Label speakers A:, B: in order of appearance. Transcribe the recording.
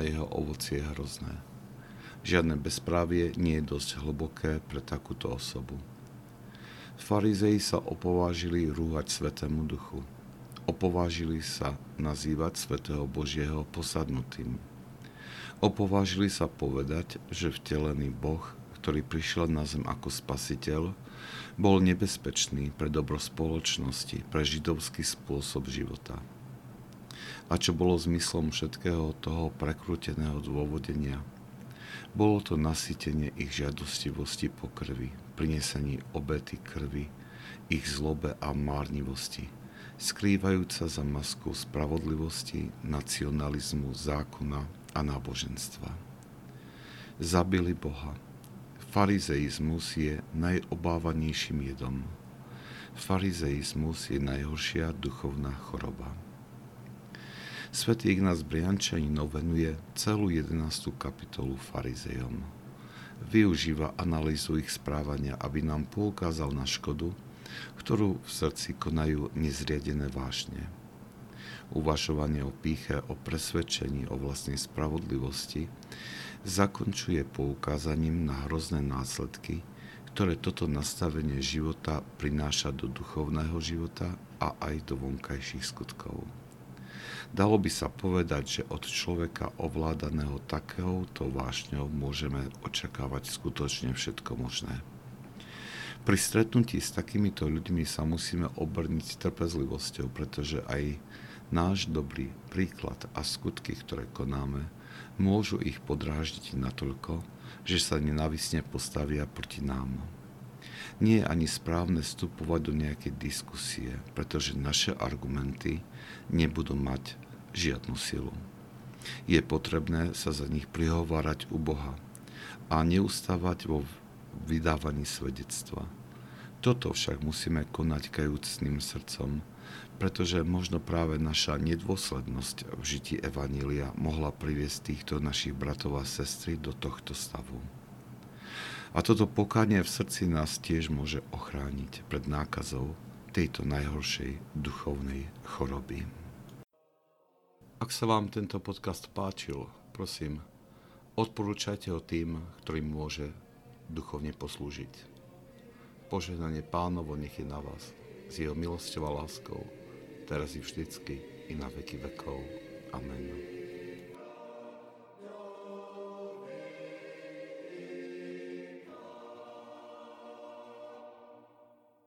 A: a jeho ovocie je hrozné. Žiadne bezprávie nie je dosť hlboké pre takúto osobu. Farizei sa opovážili rúhať Svetému duchu. Opovážili sa nazývať Svetého Božieho posadnutým. Opovážili sa povedať, že vtelený Boh, ktorý prišiel na zem ako spasiteľ, bol nebezpečný pre dobro spoločnosti, pre židovský spôsob života a čo bolo zmyslom všetkého toho prekrúteného dôvodenia. Bolo to nasytenie ich žiadostivosti po krvi, prinesení obety krvi, ich zlobe a márnivosti, skrývajúca za masku spravodlivosti, nacionalizmu, zákona a náboženstva. Zabili Boha. Farizeizmus je najobávanejším jedom. Farizeizmus je najhoršia duchovná choroba. Svetý Ignác Briančanino venuje celú 11. kapitolu farizejom. Využíva analýzu ich správania, aby nám poukázal na škodu, ktorú v srdci konajú nezriadené vášne. Uvažovanie o píche, o presvedčení, o vlastnej spravodlivosti zakončuje poukázaním na hrozné následky, ktoré toto nastavenie života prináša do duchovného života a aj do vonkajších skutkov. Dalo by sa povedať, že od človeka ovládaného takéhoto vášňou môžeme očakávať skutočne všetko možné. Pri stretnutí s takýmito ľuďmi sa musíme obrniť trpezlivosťou, pretože aj náš dobrý príklad a skutky, ktoré konáme, môžu ich podráždiť natoľko, že sa nenávisne postavia proti nám. Nie je ani správne vstupovať do nejakej diskusie, pretože naše argumenty nebudú mať žiadnu silu. Je potrebné sa za nich prihovárať u Boha a neustávať vo vydávaní svedectva. Toto však musíme konať kajúcným srdcom, pretože možno práve naša nedôslednosť v žití Evanília mohla priviesť týchto našich bratov a sestry do tohto stavu. A toto pokánie v srdci nás tiež môže ochrániť pred nákazou tejto najhoršej duchovnej choroby. Ak sa vám tento podcast páčil, prosím, odporúčajte ho tým, ktorým môže duchovne poslúžiť. Požehnanie pánovo nech je na vás, s jeho milosťou a láskou, teraz i vždycky, i na veky vekov. Amen.